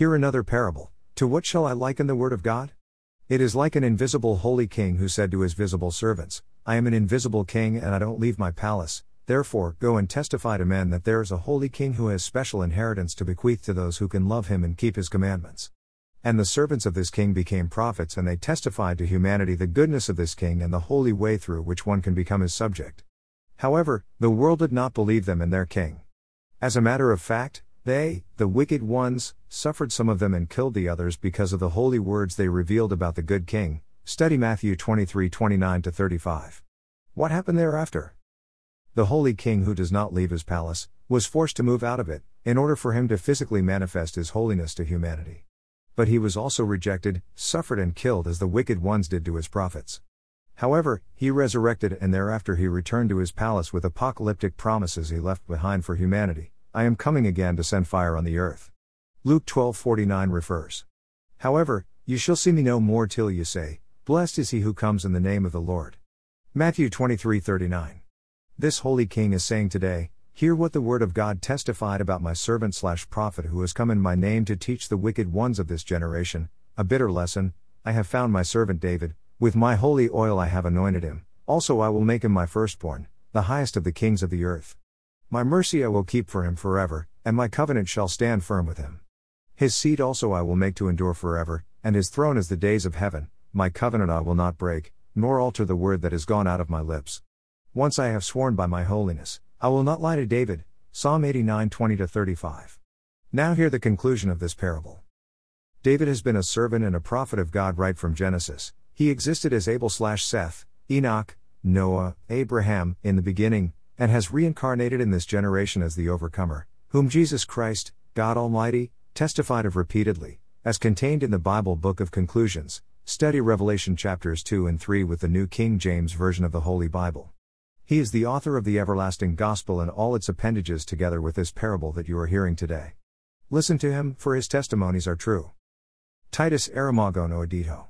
Hear another parable. To what shall I liken the word of God? It is like an invisible holy king who said to his visible servants, I am an invisible king and I don't leave my palace, therefore go and testify to men that there is a holy king who has special inheritance to bequeath to those who can love him and keep his commandments. And the servants of this king became prophets and they testified to humanity the goodness of this king and the holy way through which one can become his subject. However, the world did not believe them and their king. As a matter of fact, they, the wicked ones, suffered some of them and killed the others because of the holy words they revealed about the good king. Study Matthew 23 29 35. What happened thereafter? The holy king who does not leave his palace, was forced to move out of it, in order for him to physically manifest his holiness to humanity. But he was also rejected, suffered, and killed as the wicked ones did to his prophets. However, he resurrected and thereafter he returned to his palace with apocalyptic promises he left behind for humanity. I am coming again to send fire on the earth. Luke 12:49 refers. However, you shall see me no more till you say, blessed is he who comes in the name of the Lord. Matthew 23:39. This holy king is saying today, hear what the word of God testified about my servant slash prophet who has come in my name to teach the wicked ones of this generation, a bitter lesson, I have found my servant David, with my holy oil I have anointed him, also I will make him my firstborn, the highest of the kings of the earth. My mercy I will keep for him forever, and my covenant shall stand firm with him. His seed also I will make to endure forever, and his throne as the days of heaven, my covenant I will not break, nor alter the word that has gone out of my lips. Once I have sworn by my holiness, I will not lie to David. Psalm 89 20 35. Now hear the conclusion of this parable. David has been a servant and a prophet of God right from Genesis. He existed as Abel slash Seth, Enoch, Noah, Abraham, in the beginning, and has reincarnated in this generation as the overcomer, whom Jesus Christ, God Almighty, testified of repeatedly, as contained in the Bible Book of Conclusions. Study Revelation chapters 2 and 3 with the New King James Version of the Holy Bible. He is the author of the everlasting gospel and all its appendages together with this parable that you are hearing today. Listen to him, for his testimonies are true. Titus Aramago no edito.